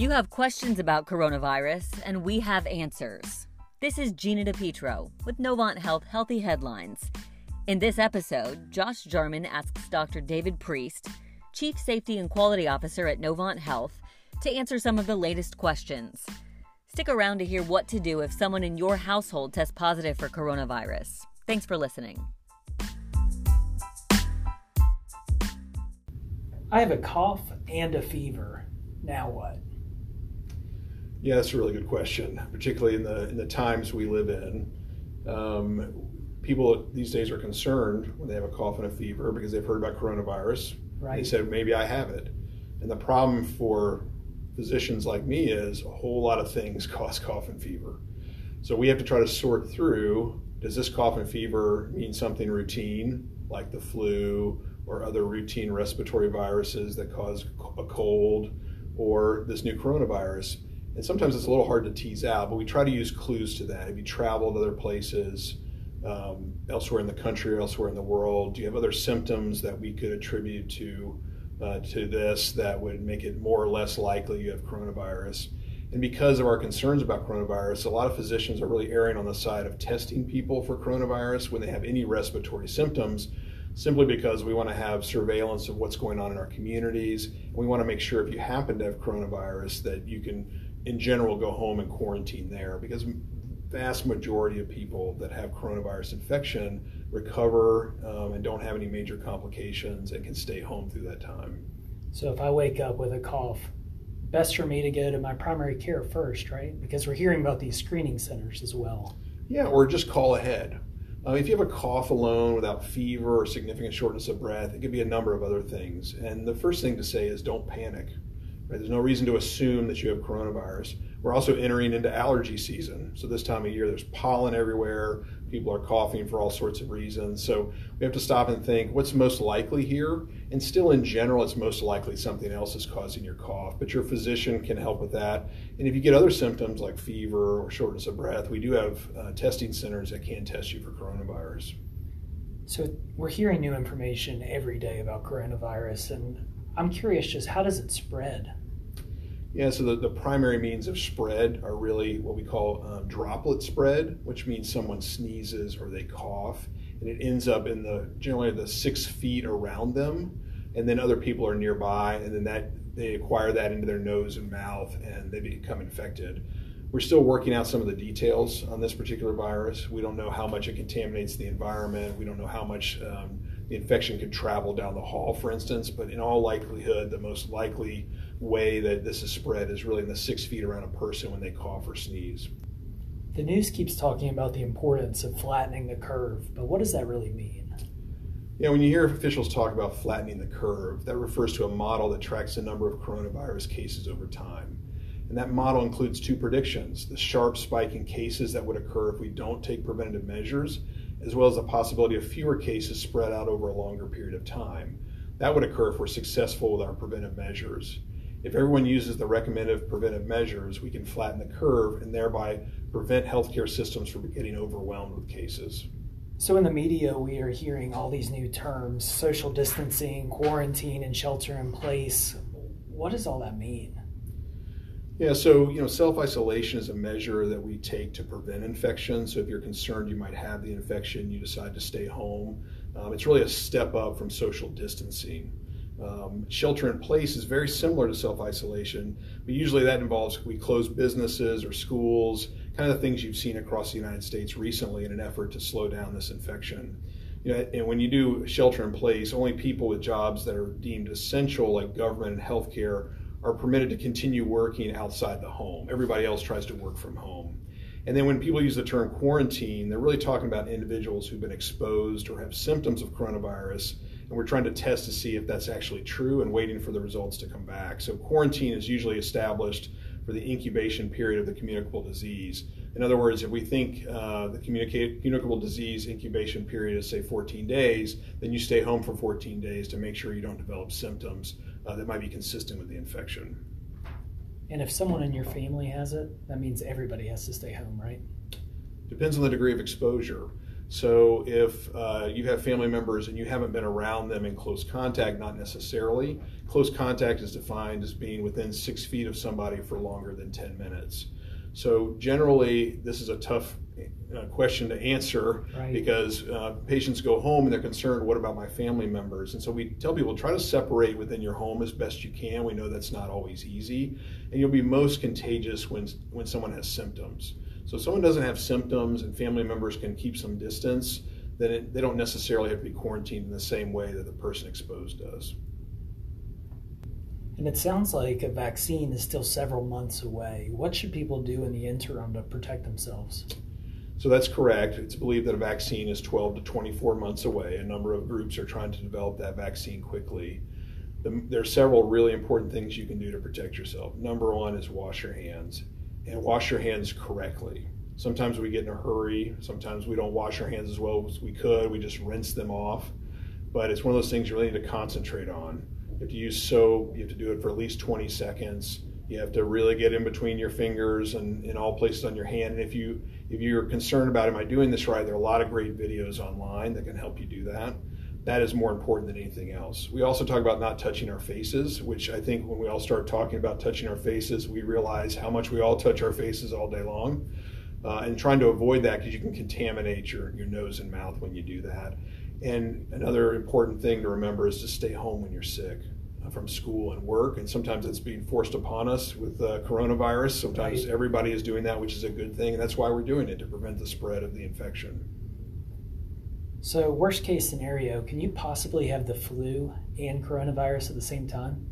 You have questions about coronavirus, and we have answers. This is Gina DePietro with Novant Health Healthy Headlines. In this episode, Josh Jarman asks Dr. David Priest, Chief Safety and Quality Officer at Novant Health, to answer some of the latest questions. Stick around to hear what to do if someone in your household tests positive for coronavirus. Thanks for listening. I have a cough and a fever. Now what? Yeah, that's a really good question, particularly in the in the times we live in. Um, people these days are concerned when they have a cough and a fever because they've heard about coronavirus. Right. They said maybe I have it, and the problem for physicians like me is a whole lot of things cause cough and fever. So we have to try to sort through: does this cough and fever mean something routine like the flu or other routine respiratory viruses that cause a cold, or this new coronavirus? and sometimes it's a little hard to tease out, but we try to use clues to that. Have you traveled other places, um, elsewhere in the country or elsewhere in the world? Do you have other symptoms that we could attribute to uh, to this that would make it more or less likely you have coronavirus? And because of our concerns about coronavirus, a lot of physicians are really erring on the side of testing people for coronavirus when they have any respiratory symptoms, simply because we want to have surveillance of what's going on in our communities. We want to make sure if you happen to have coronavirus that you can in general go home and quarantine there because vast majority of people that have coronavirus infection recover um, and don't have any major complications and can stay home through that time. So if I wake up with a cough, best for me to go to my primary care first, right? Because we're hearing about these screening centers as well. Yeah, or just call ahead. Uh, if you have a cough alone without fever or significant shortness of breath, it could be a number of other things. And the first thing to say is don't panic. Right? There's no reason to assume that you have coronavirus. We're also entering into allergy season. So this time of year, there's pollen everywhere. People are coughing for all sorts of reasons. So we have to stop and think what's most likely here. And still, in general, it's most likely something else is causing your cough. But your physician can help with that. And if you get other symptoms like fever or shortness of breath, we do have uh, testing centers that can test you for coronavirus. So we're hearing new information every day about coronavirus, and I'm curious just how does it spread? Yeah, so the, the primary means of spread are really what we call um, droplet spread, which means someone sneezes or they cough, and it ends up in the generally the six feet around them, and then other people are nearby, and then that they acquire that into their nose and mouth, and they become infected. We're still working out some of the details on this particular virus. We don't know how much it contaminates the environment. We don't know how much um, the infection could travel down the hall, for instance. But in all likelihood, the most likely way that this is spread is really in the six feet around a person when they cough or sneeze. The news keeps talking about the importance of flattening the curve, but what does that really mean? Yeah, when you hear officials talk about flattening the curve, that refers to a model that tracks the number of coronavirus cases over time. And that model includes two predictions the sharp spike in cases that would occur if we don't take preventative measures, as well as the possibility of fewer cases spread out over a longer period of time. That would occur if we're successful with our preventive measures. If everyone uses the recommended preventive measures, we can flatten the curve and thereby prevent healthcare systems from getting overwhelmed with cases. So, in the media, we are hearing all these new terms social distancing, quarantine, and shelter in place. What does all that mean? Yeah, so you know, self-isolation is a measure that we take to prevent infection. So if you're concerned you might have the infection, you decide to stay home. Um, it's really a step up from social distancing. Um, shelter in place is very similar to self isolation, but usually that involves we close businesses or schools, kind of the things you've seen across the United States recently in an effort to slow down this infection. You know, and when you do shelter in place, only people with jobs that are deemed essential, like government and healthcare, are permitted to continue working outside the home. Everybody else tries to work from home. And then when people use the term quarantine, they're really talking about individuals who've been exposed or have symptoms of coronavirus and we're trying to test to see if that's actually true and waiting for the results to come back. So quarantine is usually established for the incubation period of the communicable disease. In other words, if we think uh, the communicable disease incubation period is say 14 days, then you stay home for 14 days to make sure you don't develop symptoms uh, that might be consistent with the infection. And if someone in your family has it, that means everybody has to stay home, right? Depends on the degree of exposure. So if uh, you have family members and you haven't been around them in close contact, not necessarily. Close contact is defined as being within six feet of somebody for longer than 10 minutes. So generally, this is a tough uh, question to answer right. because uh, patients go home and they're concerned, what about my family members? And so we tell people try to separate within your home as best you can. We know that's not always easy, and you'll be most contagious when when someone has symptoms. So if someone doesn't have symptoms and family members can keep some distance, then it, they don't necessarily have to be quarantined in the same way that the person exposed does. And it sounds like a vaccine is still several months away. What should people do in the interim to protect themselves? So that's correct. It's believed that a vaccine is 12 to 24 months away. A number of groups are trying to develop that vaccine quickly. The, there are several really important things you can do to protect yourself. Number one is wash your hands and wash your hands correctly. Sometimes we get in a hurry. Sometimes we don't wash our hands as well as we could. We just rinse them off. But it's one of those things you really need to concentrate on. You have to use soap. You have to do it for at least 20 seconds. You have to really get in between your fingers and in all places on your hand. And if you if you're concerned about am I doing this right, there are a lot of great videos online that can help you do that that is more important than anything else. We also talk about not touching our faces, which I think when we all start talking about touching our faces, we realize how much we all touch our faces all day long. Uh, and trying to avoid that because you can contaminate your, your nose and mouth when you do that. And another important thing to remember is to stay home when you're sick from school and work. And sometimes it's being forced upon us with uh, coronavirus. Sometimes right. everybody is doing that, which is a good thing. And that's why we're doing it to prevent the spread of the infection. So, worst case scenario, can you possibly have the flu and coronavirus at the same time?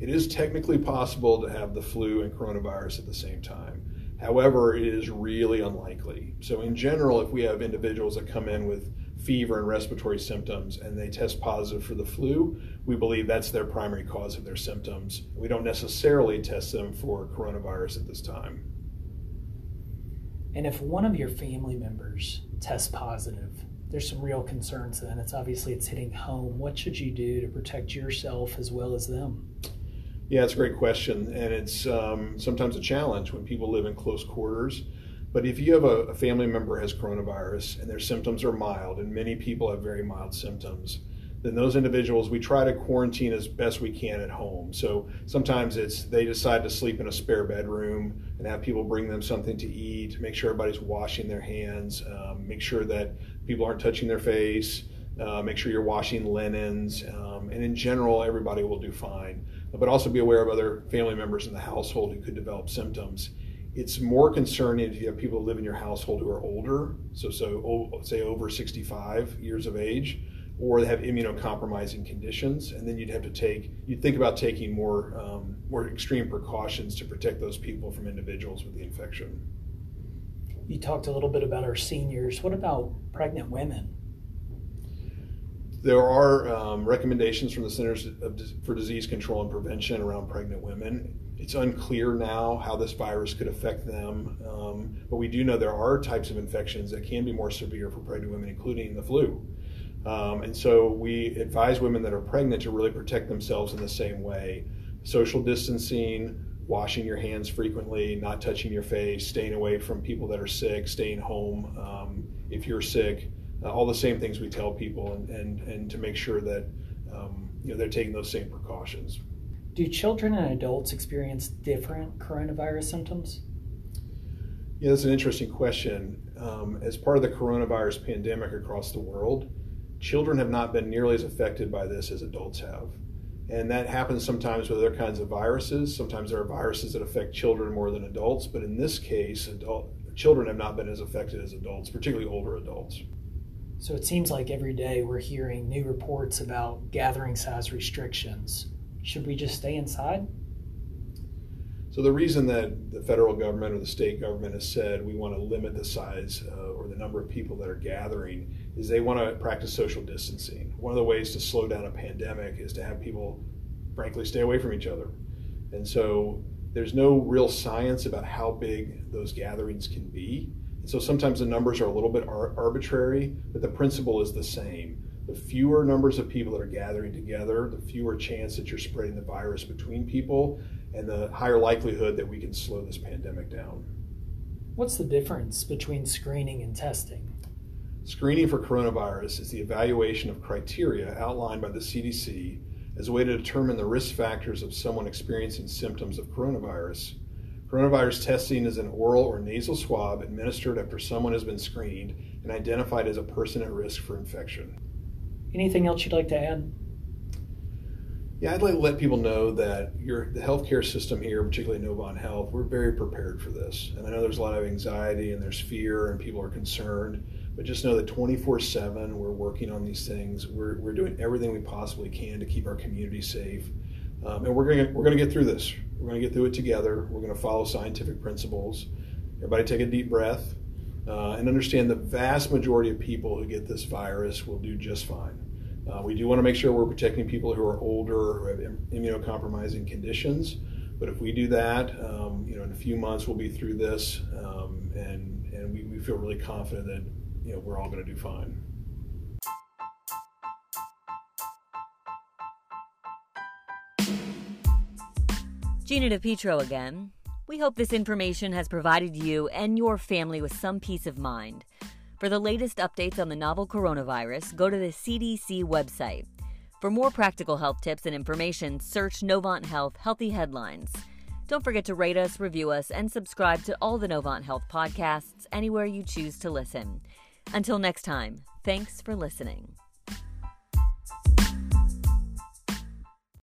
It is technically possible to have the flu and coronavirus at the same time. However, it is really unlikely. So, in general, if we have individuals that come in with fever and respiratory symptoms and they test positive for the flu, we believe that's their primary cause of their symptoms. We don't necessarily test them for coronavirus at this time. And if one of your family members tests positive, there's some real concerns then. It's obviously it's hitting home. What should you do to protect yourself as well as them? Yeah, it's a great question, and it's um, sometimes a challenge when people live in close quarters. But if you have a, a family member has coronavirus and their symptoms are mild, and many people have very mild symptoms, then those individuals we try to quarantine as best we can at home. So sometimes it's they decide to sleep in a spare bedroom and have people bring them something to eat, make sure everybody's washing their hands, um, make sure that people aren't touching their face. Uh, make sure you're washing linens, um, and in general, everybody will do fine. But also be aware of other family members in the household who could develop symptoms. It's more concerning if you have people who live in your household who are older, so so say over 65 years of age, or they have immunocompromising conditions, and then you'd have to take you'd think about taking more um, more extreme precautions to protect those people from individuals with the infection. You talked a little bit about our seniors. What about pregnant women? There are um, recommendations from the Centers for Disease Control and Prevention around pregnant women. It's unclear now how this virus could affect them, um, but we do know there are types of infections that can be more severe for pregnant women, including the flu. Um, and so we advise women that are pregnant to really protect themselves in the same way social distancing, washing your hands frequently, not touching your face, staying away from people that are sick, staying home um, if you're sick, uh, all the same things we tell people, and, and, and to make sure that um, you know they're taking those same precautions. Do children and adults experience different coronavirus symptoms? Yeah, that's an interesting question. Um, as part of the coronavirus pandemic across the world, children have not been nearly as affected by this as adults have. And that happens sometimes with other kinds of viruses. Sometimes there are viruses that affect children more than adults, but in this case, adult, children have not been as affected as adults, particularly older adults. So it seems like every day we're hearing new reports about gathering size restrictions. Should we just stay inside? So the reason that the federal government or the state government has said we want to limit the size uh, or the number of people that are gathering is they want to practice social distancing. One of the ways to slow down a pandemic is to have people, frankly, stay away from each other. And so there's no real science about how big those gatherings can be. So sometimes the numbers are a little bit ar- arbitrary, but the principle is the same. The fewer numbers of people that are gathering together, the fewer chance that you're spreading the virus between people, and the higher likelihood that we can slow this pandemic down. What's the difference between screening and testing? Screening for coronavirus is the evaluation of criteria outlined by the CDC as a way to determine the risk factors of someone experiencing symptoms of coronavirus. Coronavirus testing is an oral or nasal swab administered after someone has been screened and identified as a person at risk for infection. Anything else you'd like to add? Yeah, I'd like to let people know that your the healthcare system here, particularly Novant Health, we're very prepared for this. And I know there's a lot of anxiety and there's fear and people are concerned, but just know that 24/7 we're working on these things. We're, we're doing everything we possibly can to keep our community safe, um, and we're gonna we're gonna get through this. We're gonna get through it together. We're gonna follow scientific principles. Everybody, take a deep breath uh, and understand the vast majority of people who get this virus will do just fine. Uh, we do want to make sure we're protecting people who are older or have immunocompromising conditions. But if we do that, um, you know, in a few months we'll be through this, um, and and we, we feel really confident that you know we're all going to do fine. Gina DePietro again. We hope this information has provided you and your family with some peace of mind. For the latest updates on the novel coronavirus, go to the CDC website. For more practical health tips and information, search Novant Health Healthy Headlines. Don't forget to rate us, review us, and subscribe to all the Novant Health podcasts anywhere you choose to listen. Until next time, thanks for listening.